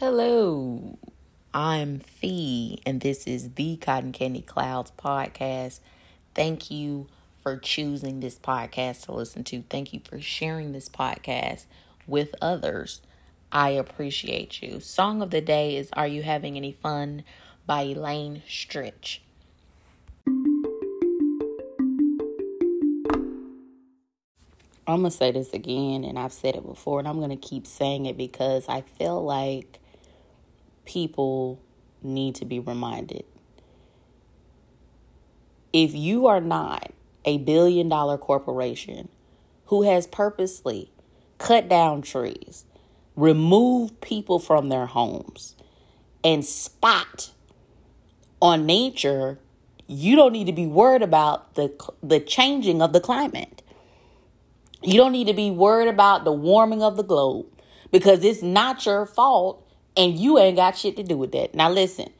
Hello, I'm Fee, and this is the Cotton Candy Clouds podcast. Thank you for choosing this podcast to listen to. Thank you for sharing this podcast with others. I appreciate you. Song of the day is Are You Having Any Fun by Elaine Stritch. I'm going to say this again, and I've said it before, and I'm going to keep saying it because I feel like people need to be reminded. If you are not a billion dollar corporation who has purposely cut down trees, removed people from their homes, and spat on nature, you don't need to be worried about the the changing of the climate. You don't need to be worried about the warming of the globe because it's not your fault and you ain't got shit to do with that. Now listen,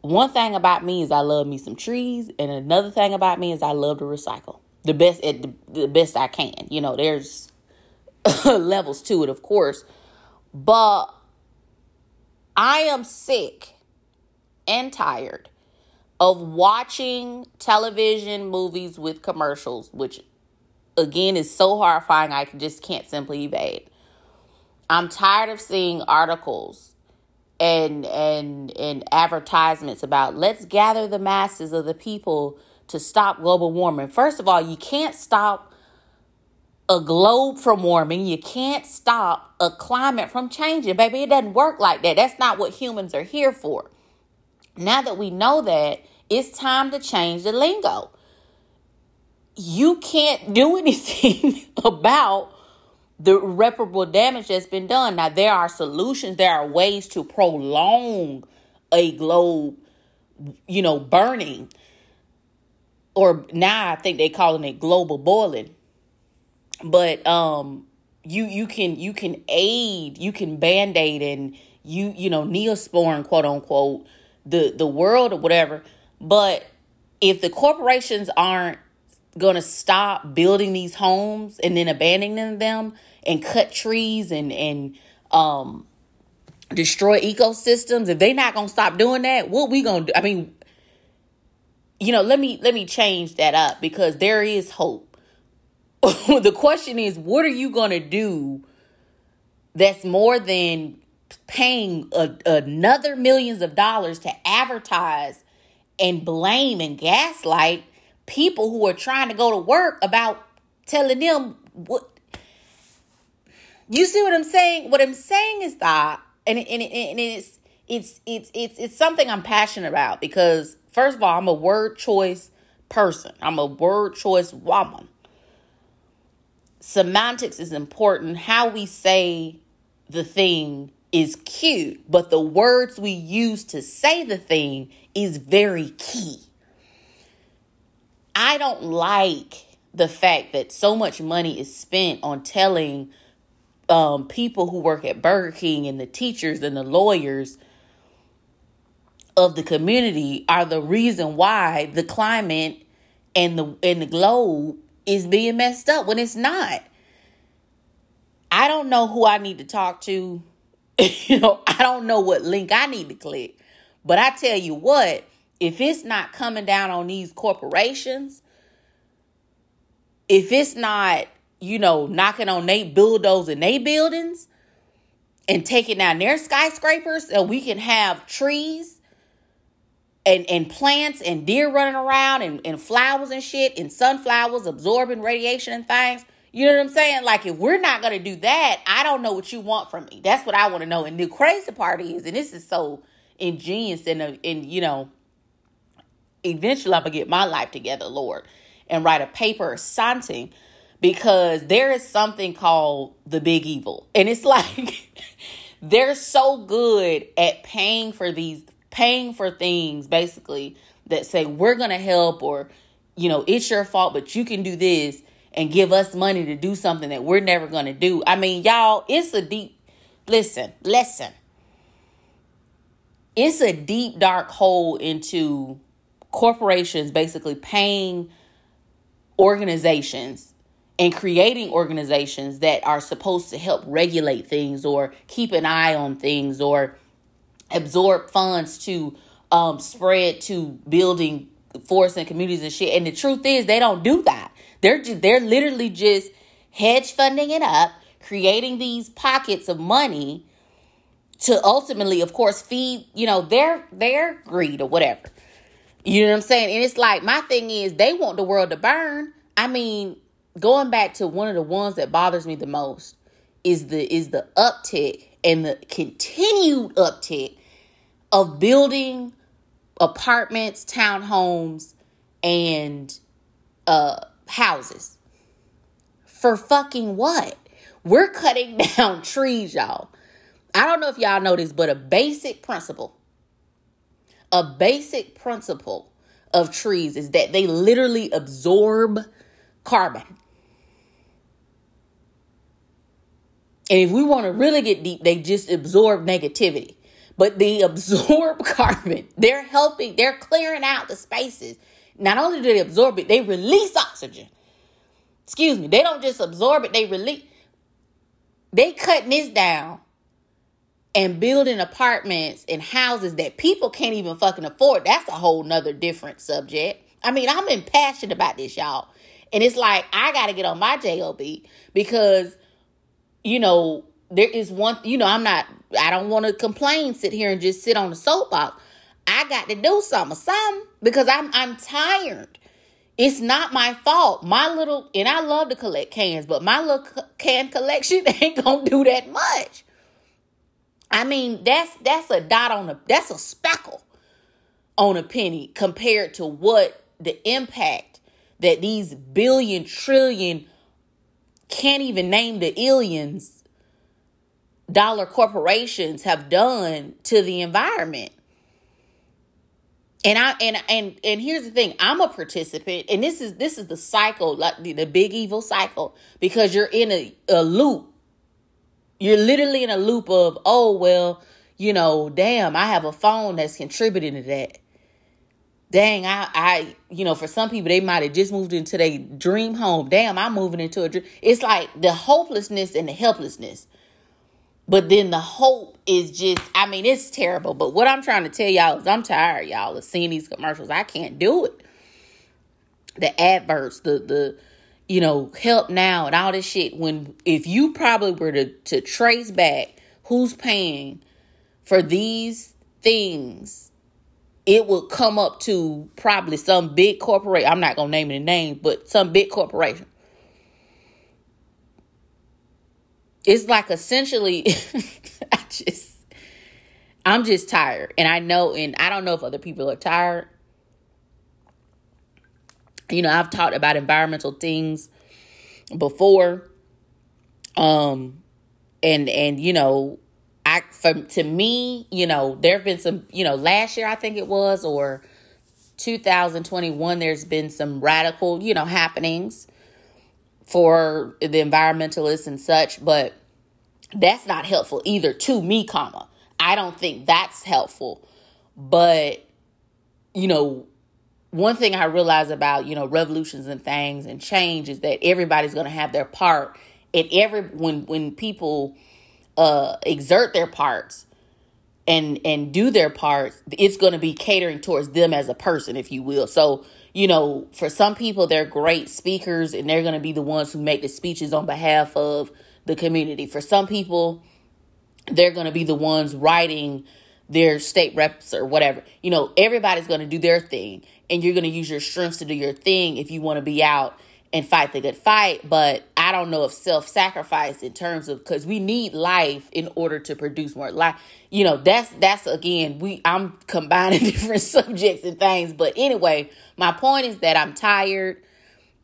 one thing about me is I love me some trees, and another thing about me is I love to recycle the best at the, the best I can. You know, there's levels to it, of course, but I am sick and tired of watching television movies with commercials, which again is so horrifying I just can't simply evade. I'm tired of seeing articles and and and advertisements about let's gather the masses of the people to stop global warming. First of all, you can't stop a globe from warming. You can't stop a climate from changing. Baby, it doesn't work like that. That's not what humans are here for. Now that we know that, it's time to change the lingo. You can't do anything about the irreparable damage that's been done. Now, there are solutions, there are ways to prolong a globe, you know, burning. Or now I think they calling it global boiling. But um you you can you can aid, you can band-aid and you, you know, neosporin, quote unquote, the the world or whatever. But if the corporations aren't going to stop building these homes and then abandoning them and cut trees and and um destroy ecosystems? If they're not going to stop doing that what we going to do? I mean you know let me let me change that up because there is hope. The question is what are you going to do that's more than paying a, another millions of dollars to advertise and blame and gaslight people who are trying to go to work about telling them what you see what I'm saying? What I'm saying is that and and, and it's it's it's it's it's something I'm passionate about because first of all, I'm a word choice person. I'm a word choice woman. Semantics is important. How we say the thing is cute, but the words we use to say the thing is very key. I don't like the fact that so much money is spent on telling um, people who work at Burger King and the teachers and the lawyers of the community are the reason why the climate and the and the globe is being messed up when it's not. I don't know who I need to talk to. you know, I don't know what link I need to click. But I tell you what, if it's not coming down on these corporations, if it's not, you know, knocking on they bulldozing they buildings and taking down their skyscrapers so we can have trees and, and plants and deer running around and, and flowers and shit and sunflowers absorbing radiation and things. You know what I'm saying? Like, if we're not to do that, I don't know what you want from me. That's what I want to know. And the crazy part is, and this is so ingenious and, uh, and you know, eventually I'm to get my life together, Lord, and write a paper or something because there is something called the big evil. And it's like they're so good at paying for these, paying for things basically that say, we're going to help or, you know, it's your fault, but you can do this and give us money to do something that we're never going to do. I mean, y'all, it's a deep, listen, listen. It's a deep, dark hole into corporations basically paying organizations and creating organizations that are supposed to help regulate things or keep an eye on things or absorb funds to um, spread to building forests and communities and shit. And the truth is, they don't do that. They're just, they're literally just hedge funding it up, creating these pockets of money to ultimately, of course, feed you know their their greed or whatever. You know what I'm saying? And it's like my thing is they want the world to burn. I mean, going back to one of the ones that bothers me the most is the is the uptick and the continued uptick of building apartments, townhomes, and uh houses. For fucking what? We're cutting down trees, y'all. I don't know if y'all know this, but a basic principle a basic principle of trees is that they literally absorb carbon. And if we want to really get deep, they just absorb negativity. But they absorb carbon. They're helping, they're clearing out the spaces. Not only do they absorb it, they release oxygen. Excuse me. They don't just absorb it, they release. They cutting this down and building apartments and houses that people can't even fucking afford. That's a whole nother different subject. I mean, I'm impassioned about this, y'all. And it's like, I got to get on my JOB because, you know, there is one, you know, I'm not, I don't want to complain, sit here and just sit on the soapbox. I got to do something, something because I'm, I'm tired. It's not my fault. My little, and I love to collect cans, but my little can collection ain't going to do that much. I mean, that's that's a dot on a that's a speckle on a penny compared to what the impact that these billion trillion can't even name the illions dollar corporations have done to the environment. And I and and and here's the thing, I'm a participant and this is this is the cycle, like the, the big evil cycle because you're in a, a loop you're literally in a loop of, oh, well, you know, damn, I have a phone that's contributing to that. Dang, I, I, you know, for some people, they might have just moved into their dream home. Damn, I'm moving into a dream. It's like the hopelessness and the helplessness. But then the hope is just, I mean, it's terrible. But what I'm trying to tell y'all is I'm tired, y'all, of seeing these commercials. I can't do it. The adverts, the, the, you know, help now and all this shit when if you probably were to, to trace back who's paying for these things, it would come up to probably some big corporation. I'm not gonna name any names, but some big corporation. It's like essentially I just I'm just tired. And I know and I don't know if other people are tired you know, I've talked about environmental things before. Um and and you know, I for to me, you know, there've been some, you know, last year I think it was or 2021 there's been some radical, you know, happenings for the environmentalists and such, but that's not helpful either to me, comma. I don't think that's helpful. But you know, one thing I realize about, you know, revolutions and things and change is that everybody's going to have their part. And every when when people uh exert their parts and and do their parts, it's going to be catering towards them as a person, if you will. So, you know, for some people they're great speakers and they're going to be the ones who make the speeches on behalf of the community. For some people, they're going to be the ones writing their state reps or whatever. You know, everybody's going to do their thing and you're going to use your strengths to do your thing if you want to be out and fight the good fight. But I don't know if self sacrifice in terms of because we need life in order to produce more life. You know, that's that's again we I'm combining different subjects and things. But anyway, my point is that I'm tired,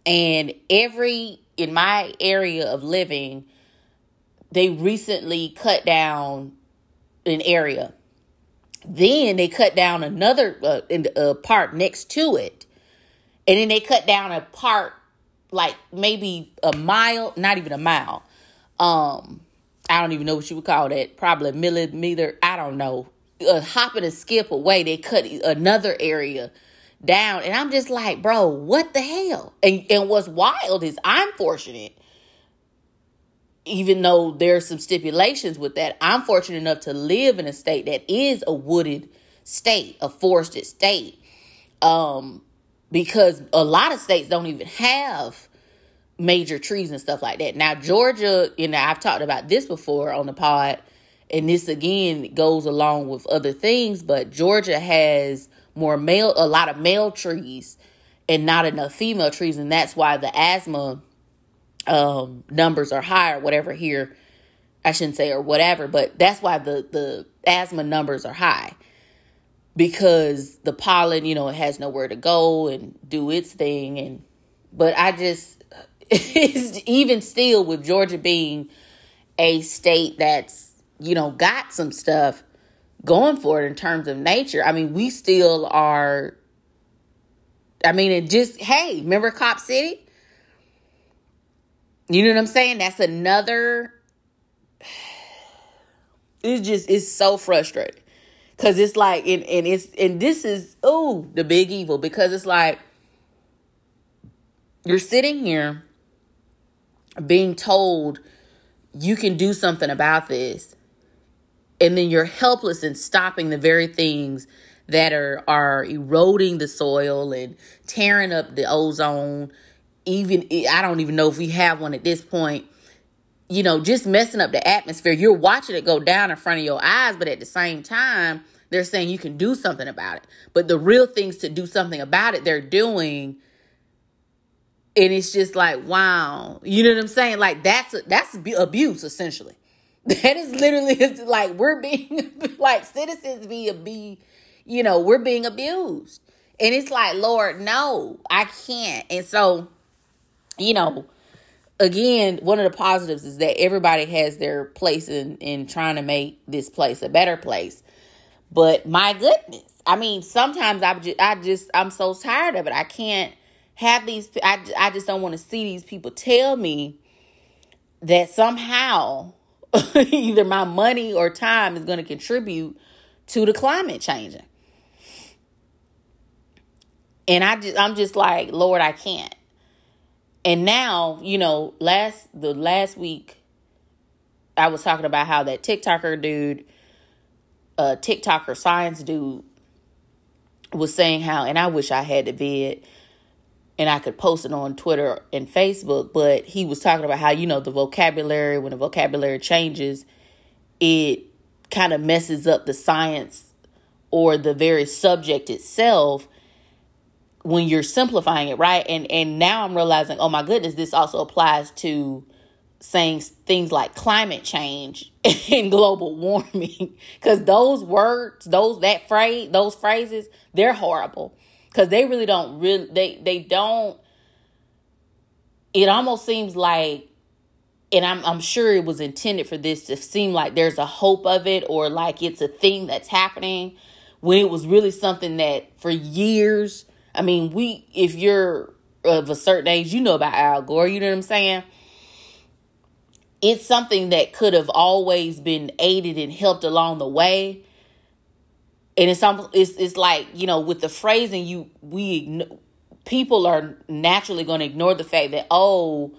and every in my area of living, they recently cut down an area then they cut down another uh, in the, uh, part next to it, and then they cut down a part like maybe a mile, not even a mile. Um, I don't even know what you would call that. Probably a millimeter. I don't know. A hop and a skip away, they cut another area down. And I'm just like, bro, what the hell? And, and what's wild is I'm fortunate, even though there's some stipulations with that, I'm fortunate enough to live in a state that is a wooded state, a forested state. Um, because a lot of states don't even have major trees and stuff like that. Now, Georgia, you know, I've talked about this before on the pod, and this again goes along with other things, but Georgia has more male, a lot of male trees and not enough female trees, and that's why the asthma um, numbers are high or whatever here. I shouldn't say or whatever, but that's why the the asthma numbers are high because the pollen, you know, it has nowhere to go and do its thing. And but I just it's even still with Georgia being a state that's you know got some stuff going for it in terms of nature. I mean, we still are. I mean, it just hey, remember Cop City? You know what I'm saying? That's another. It's just it's so frustrating because it's like and, and it's and this is oh the big evil because it's like you're sitting here being told you can do something about this and then you're helpless in stopping the very things that are are eroding the soil and tearing up the ozone even i don't even know if we have one at this point you know just messing up the atmosphere. You're watching it go down in front of your eyes but at the same time they're saying you can do something about it. But the real things to do something about it they're doing and it's just like wow. You know what i'm saying? Like that's that's abuse essentially. That is literally like we're being like citizens be be you know we're being abused. And it's like lord no i can't. And so you know again one of the positives is that everybody has their place in in trying to make this place a better place. But my goodness i mean sometimes i just i just i'm so tired of it. I can't have these I, I just don't want to see these people tell me that somehow either my money or time is going to contribute to the climate changing. And i just i'm just like lord i can't and now you know last the last week i was talking about how that tiktoker dude uh tiktoker science dude was saying how and i wish i had the vid and I could post it on Twitter and Facebook, but he was talking about how, you know, the vocabulary, when the vocabulary changes, it kind of messes up the science or the very subject itself when you're simplifying it, right? And and now I'm realizing, oh my goodness, this also applies to saying things like climate change and global warming because those words, those that phrase, those phrases, they're horrible because they really don't really they they don't it almost seems like and I'm I'm sure it was intended for this to seem like there's a hope of it or like it's a thing that's happening when it was really something that for years I mean we if you're of a certain age you know about Al Gore you know what I'm saying? It's something that could have always been aided and helped along the way. And it's it's it's like you know with the phrasing you we people are naturally going to ignore the fact that oh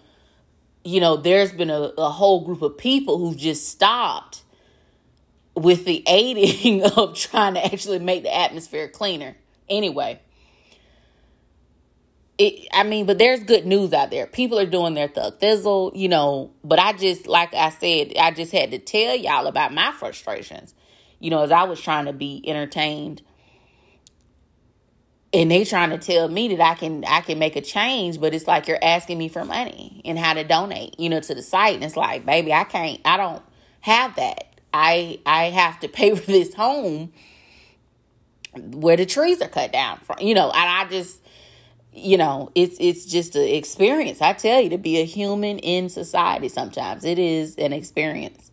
you know there's been a, a whole group of people who've just stopped with the aiding of trying to actually make the atmosphere cleaner. Anyway it, I mean, but there's good news out there. People are doing their thug thizzle, you know. But I just, like I said, I just had to tell y'all about my frustrations you know, as I was trying to be entertained and they trying to tell me that I can I can make a change, but it's like you're asking me for money and how to donate, you know, to the site. And it's like, baby, I can't I don't have that. I I have to pay for this home where the trees are cut down from, you know, and I just you know, it's it's just an experience. I tell you to be a human in society sometimes. It is an experience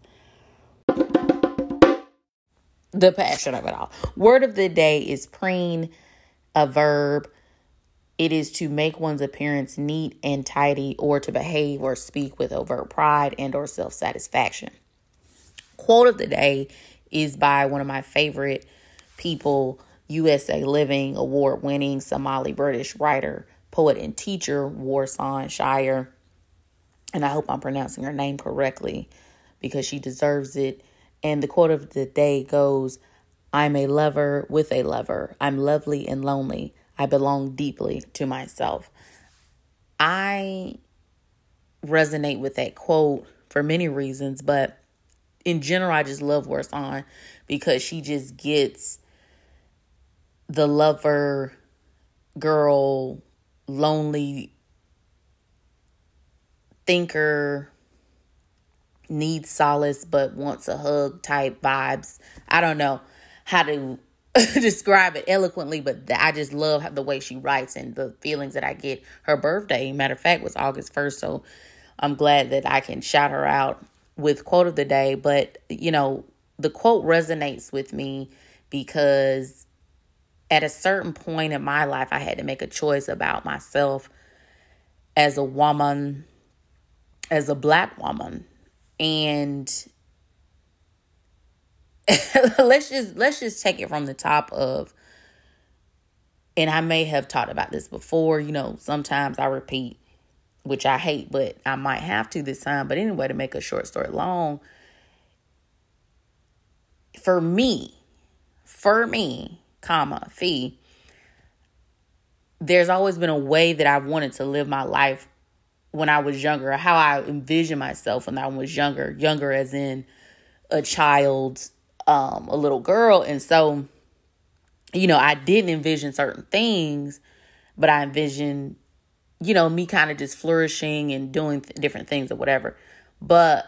the passion of it all. Word of the day is preen, a verb. It is to make one's appearance neat and tidy or to behave or speak with overt pride and or self-satisfaction. Quote of the day is by one of my favorite people, USA Living award winning Somali British writer, poet, and teacher, Warsan Shire. And I hope I'm pronouncing her name correctly because she deserves it. And the quote of the day goes I'm a lover with a lover. I'm lovely and lonely. I belong deeply to myself. I resonate with that quote for many reasons, but in general, I just love Warsan because she just gets the lover, girl, lonely thinker, needs solace but wants a hug type vibes. I don't know how to describe it eloquently, but I just love the way she writes and the feelings that I get. Her birthday, matter of fact, was August 1st, so I'm glad that I can shout her out with quote of the day. But, you know, the quote resonates with me because at a certain point in my life, I had to make a choice about myself as a woman, as a black woman. And let's just let's just take it from the top of and I may have talked about this before, you know, sometimes I repeat, which I hate, but I might have to this time. But anyway, to make a short story long, for me, for me, comma, fee, there's always been a way that I wanted to live my life when I was younger, how I envisioned myself when I was younger, younger as in a child, um, a little girl. And so, you know, I didn't envision certain things, but I envisioned, you know, me kind of just flourishing and doing th- different things or whatever. But,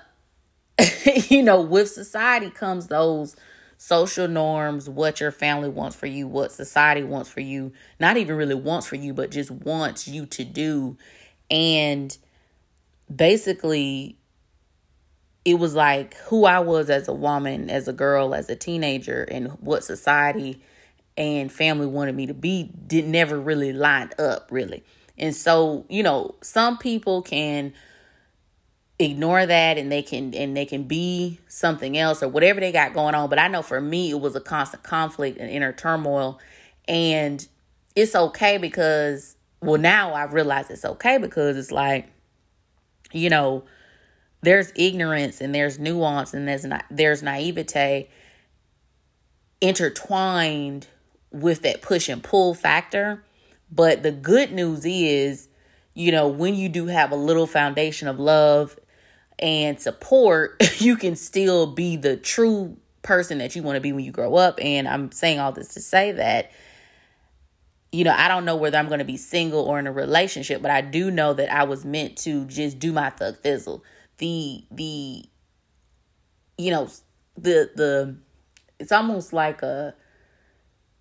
you know, with society comes those social norms, what your family wants for you, what society wants for you, not even really wants for you, but just wants you to do. And basically, it was like who I was as a woman, as a girl, as a teenager, and what society and family wanted me to be did never really lined up really. And so, you know, some people can ignore that and they can and they can be something else or whatever they got going on. But i know for me it was a constant conflict and inner turmoil. And it's okay because well now i've realized it's okay because it's like you know there's ignorance and there's nuance and there's not there's naivete intertwined with that push and pull factor. But the good news is you know when you do have a little foundation of love and support, you can still be the true person that you want to be when you grow up. And I'm saying all this to say that, you know, I don't know whether I'm going to be single or in a relationship, but I do know that I was meant to just do my thug thizzle. The, the, you know, the, the, it's almost like a,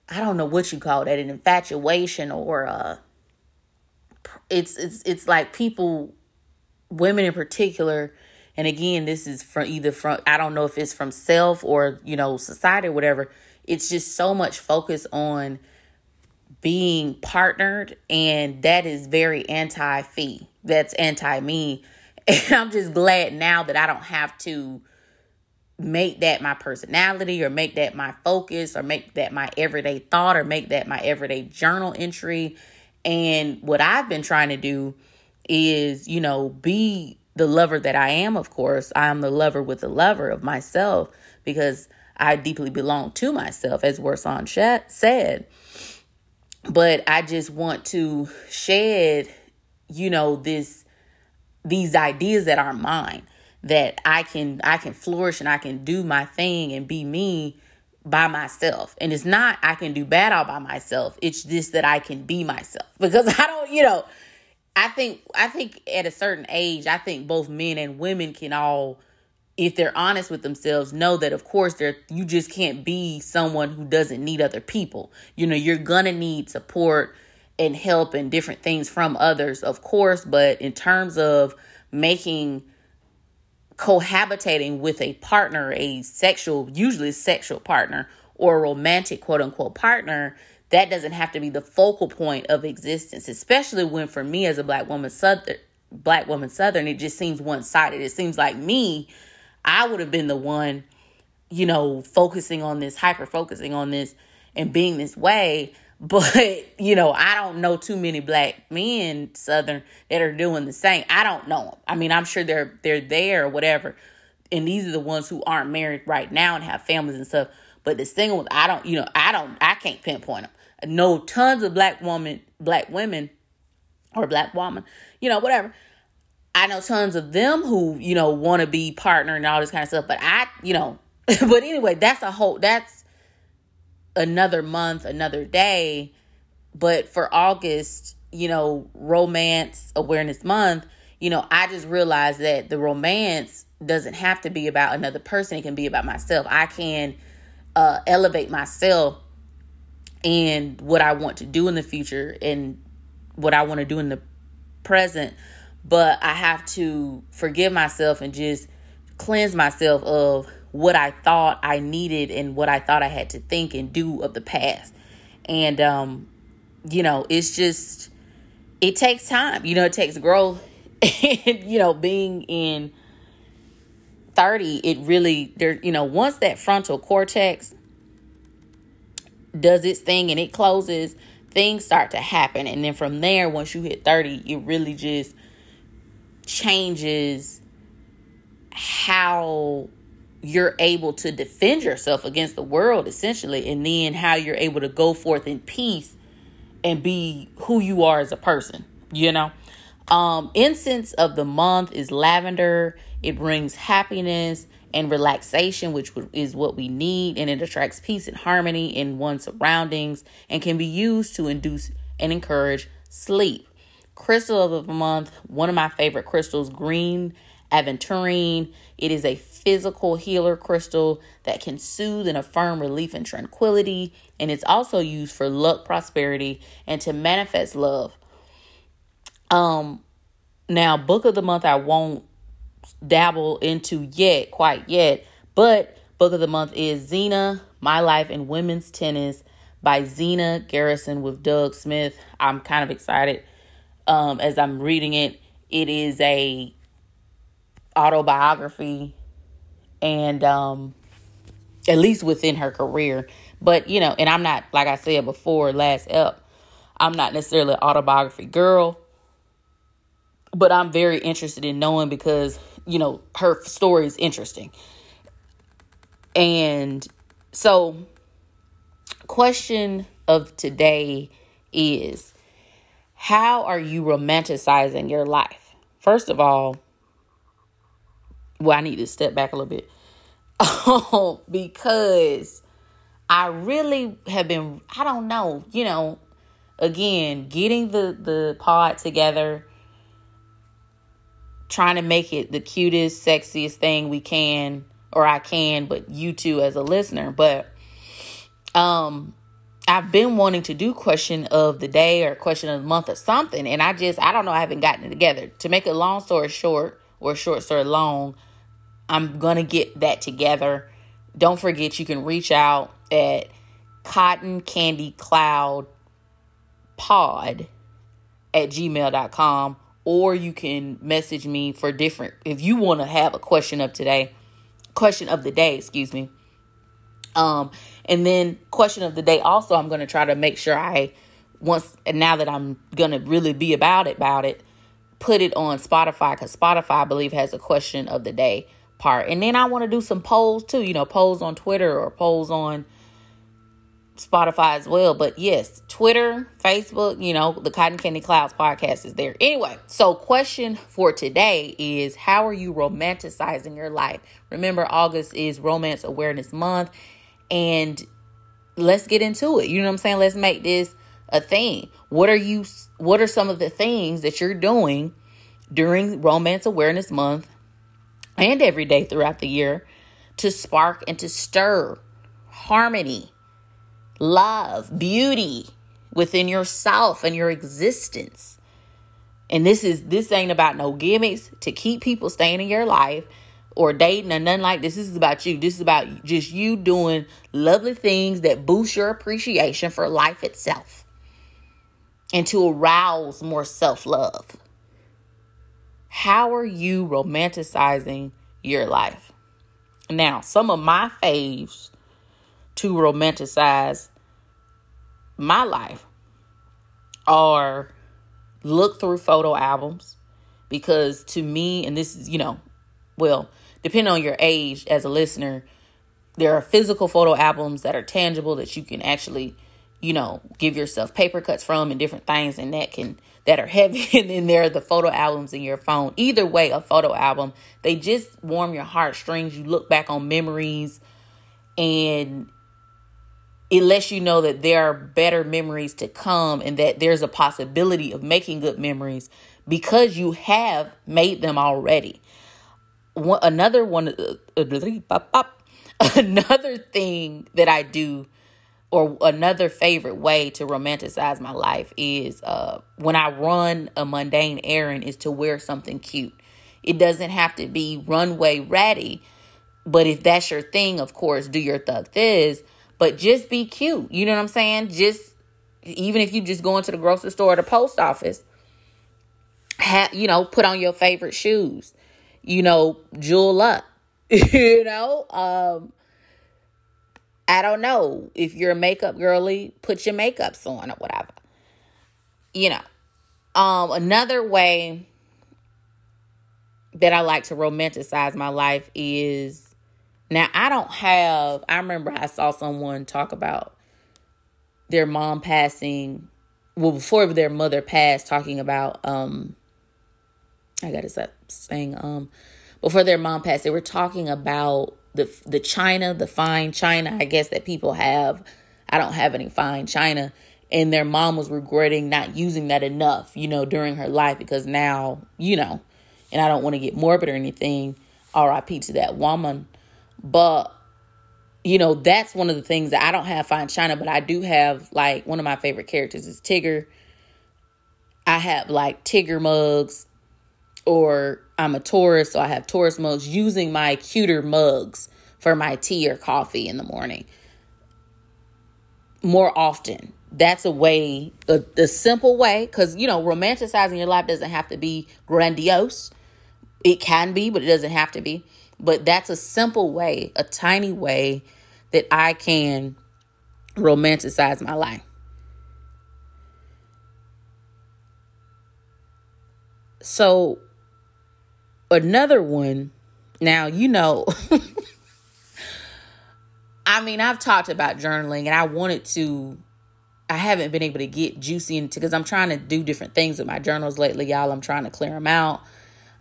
I don't know what you call that, an infatuation or a, it's, it's, it's like people, women in particular, and again, this is from either from, I don't know if it's from self or, you know, society or whatever. It's just so much focus on being partnered. And that is very anti fee. That's anti me. And I'm just glad now that I don't have to make that my personality or make that my focus or make that my everyday thought or make that my everyday journal entry. And what I've been trying to do is, you know, be the lover that I am, of course, I am the lover with the lover of myself because I deeply belong to myself, as Warsan said. But I just want to shed, you know, this these ideas that are mine that I can I can flourish and I can do my thing and be me by myself. And it's not I can do bad all by myself. It's just that I can be myself because I don't, you know, I think I think at a certain age, I think both men and women can all if they're honest with themselves know that of course they're you just can't be someone who doesn't need other people. You know, you're going to need support and help and different things from others, of course, but in terms of making cohabitating with a partner, a sexual, usually sexual partner or a romantic quote unquote partner, that doesn't have to be the focal point of existence, especially when for me as a black woman southern black woman southern, it just seems one sided. It seems like me, I would have been the one, you know, focusing on this, hyper focusing on this. and being this way. But, you know, I don't know too many black men, Southern, that are doing the same. I don't know them. I mean, I'm sure they're they're there or whatever. And these are the ones who aren't married right now and have families and stuff. But the single ones, I don't, you know, I don't, I can't pinpoint them. Know tons of black woman, black women, or black woman, you know, whatever. I know tons of them who, you know, want to be partner and all this kind of stuff. But I, you know, but anyway, that's a whole, that's another month, another day. But for August, you know, romance awareness month, you know, I just realized that the romance doesn't have to be about another person. It can be about myself. I can uh, elevate myself and what I want to do in the future and what I want to do in the present. But I have to forgive myself and just cleanse myself of what I thought I needed and what I thought I had to think and do of the past. And um, you know, it's just it takes time. You know, it takes growth. and you know, being in 30, it really there, you know, once that frontal cortex does its thing and it closes, things start to happen. And then from there, once you hit 30, it really just changes how you're able to defend yourself against the world essentially and then how you're able to go forth in peace and be who you are as a person you know? Um incense of the month is lavender. It brings happiness and relaxation which is what we need and it attracts peace and harmony in one's surroundings and can be used to induce and encourage sleep crystal of the month one of my favorite crystals green aventurine it is a physical healer crystal that can soothe and affirm relief and tranquility. And it's also used for luck, prosperity, and to manifest love. Um, now, book of the month, I won't dabble into yet, quite yet, but book of the month is Zina, My Life in Women's Tennis by Zina Garrison with Doug Smith. I'm kind of excited um, as I'm reading it. It is a autobiography and um at least within her career but you know and i'm not like i said before last up i'm not necessarily an autobiography girl but i'm very interested in knowing because you know her story is interesting and so question of today is how are you romanticizing your life first of all well, I need to step back a little bit. because I really have been, I don't know, you know, again, getting the, the pod together, trying to make it the cutest, sexiest thing we can, or I can, but you too as a listener. But um I've been wanting to do question of the day or question of the month or something, and I just I don't know, I haven't gotten it together. To make a long story short, or short story long, I'm to get that together. Don't forget, you can reach out at cotton candy cloud pod at gmail.com or you can message me for different if you want to have a question of today question of the day excuse me um and then question of the day also i'm going to try to make sure i once and now that i'm going to really be about it about it put it on spotify because spotify i believe has a question of the day part. And then I want to do some polls too, you know, polls on Twitter or polls on Spotify as well. But yes, Twitter, Facebook, you know, the Cotton Candy Clouds podcast is there. Anyway, so question for today is how are you romanticizing your life? Remember, August is Romance Awareness Month. And let's get into it. You know what I'm saying? Let's make this a thing. What are you what are some of the things that you're doing during Romance Awareness Month and every day throughout the year to spark and to stir harmony, love, beauty within yourself and your existence. And this is this ain't about no gimmicks to keep people staying in your life or dating or nothing like this. This is about you. This is about just you doing lovely things that boost your appreciation for life itself and to arouse more self love. How are you romanticizing your life? Now, some of my faves to romanticize my life are look through photo albums because to me, and this is, you know, well, depending on your age as a listener, there are physical photo albums that are tangible that you can actually, you know, give yourself paper cuts from and different things and that can that are heavy and then there are the photo albums in your phone. Either way, a photo album, they just warm your heartstrings. You look back on memories and it lets you know that there are better memories to come and that there's a possibility of making good memories because you have made them already. One, another one, uh, another thing that I do, or another favorite way to romanticize my life is uh, when I run a mundane errand, is to wear something cute. It doesn't have to be runway ready, but if that's your thing, of course, do your thug thiz but just be cute. You know what I'm saying? Just even if you just go into the grocery store or the post office, have you know, put on your favorite shoes. You know, jewel up. you know, um I don't know if you're a makeup girly, put your makeups on or whatever. You know, um, another way that I like to romanticize my life is now, I don't have, I remember I saw someone talk about their mom passing, well, before their mother passed, talking about, um, I gotta stop saying, um, before their mom passed, they were talking about the the china, the fine china, I guess that people have. I don't have any fine china, and their mom was regretting not using that enough, you know, during her life because now, you know, and I don't want to get morbid or anything. R.I.P. to that woman but you know, that's one of the things that I don't have fine china, but I do have like one of my favorite characters is Tigger. I have like Tigger mugs, or I'm a Taurus, so I have Taurus mugs using my cuter mugs for my tea or coffee in the morning. More often. That's a way, a, a simple way, because you know, romanticizing your life doesn't have to be grandiose. It can be, but it doesn't have to be. But that's a simple way, a tiny way that I can romanticize my life. So, another one, now, you know, I mean, I've talked about journaling and I wanted to, I haven't been able to get juicy into because I'm trying to do different things with my journals lately, y'all. I'm trying to clear them out.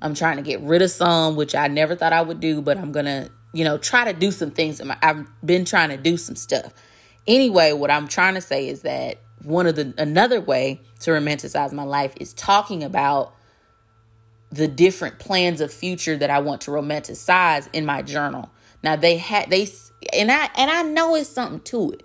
I'm trying to get rid of some, which I never thought I would do, but I'm going to, you know, try to do some things. I've been trying to do some stuff. Anyway, what I'm trying to say is that one of the, another way to romanticize my life is talking about the different plans of future that I want to romanticize in my journal. Now they had, they, and I, and I know it's something to it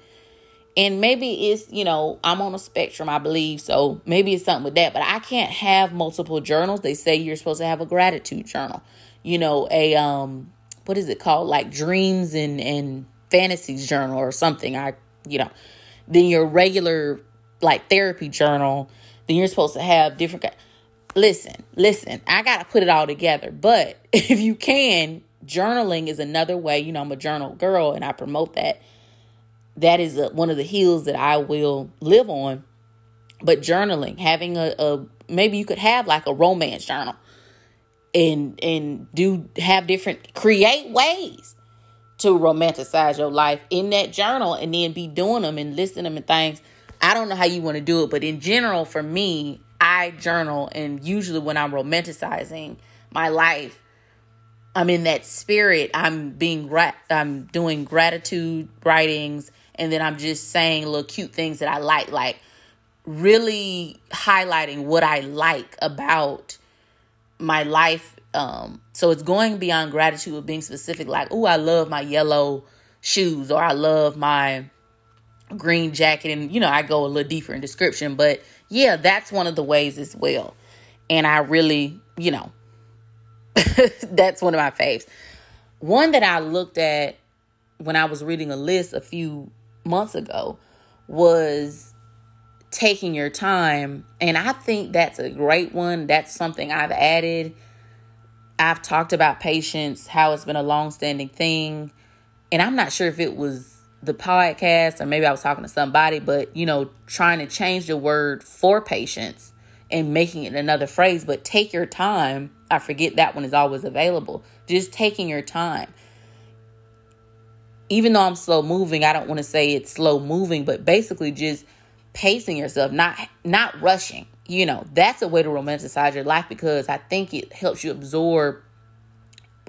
and maybe it's you know i'm on a spectrum i believe so maybe it's something with that. But i can't have multiple journals. They say you're supposed to have a gratitude journal you know a um what is it called? Like dreams and and fantasies journal or something. I you know then your regular like therapy journal then you're supposed to have different listen listen i gotta put it all together. But if you can journaling is another way. You know i'm a journal girl and i promote that that is a, one of the hills that I will live on. But journaling, having a, a maybe you could have like a romance journal and and do have different create ways to romanticize your life in that journal and then be doing them and listing them and things. I don't know how you want to do it, but in general, for me, I journal and usually when I'm romanticizing my life, I'm in that spirit. I'm being I'm doing gratitude writings and then I'm just saying little cute things that I like, like really highlighting what I like about my life. Um, so it's going beyond gratitude of being specific, like, oh, I love my yellow shoes, or I love my green jacket, and you know, I go a little deeper in description, but yeah, that's one of the ways as well. And I really, you know, that's one of my faves. One that I looked at when I was reading a list a few months ago was taking your time. And I think that's a great one. That's something I've added. I've talked about patience, how it's been a long standing thing. And I'm not sure if it was the podcast, or maybe I was talking to somebody, but you know, trying to change the word for patience and making it another phrase. But take your time. I forget that one is always available. Just taking your time. Even though I'm slow moving, I don't want to say it's slow moving, but basically just pacing yourself, not not rushing. You know, that's a way to romanticize your life because I think it helps you absorb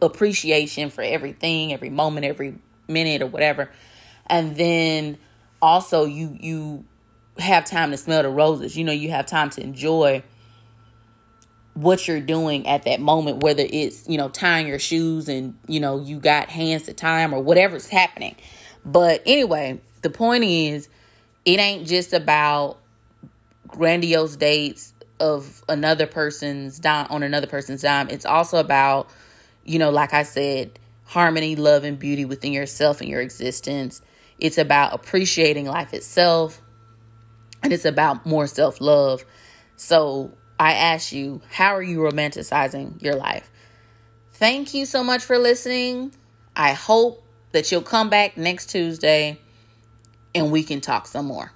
appreciation for everything, every moment, every minute or whatever. And then also you you have time to smell the roses. You know, you have time to enjoy what you're doing at that moment, whether it's, you know, tying your shoes and, you know, you got hands to time or whatever's happening. But anyway, the point is, it ain't just about grandiose dates of another person's dime on another person's dime. It's also about, you know, like I said, harmony, love, and beauty within yourself and your existence. It's about appreciating life itself, and it's about more self love. So I ask you, how are you romanticizing your life? Thank you so much for listening. I hope that you'll come back next Tuesday and we can talk some more.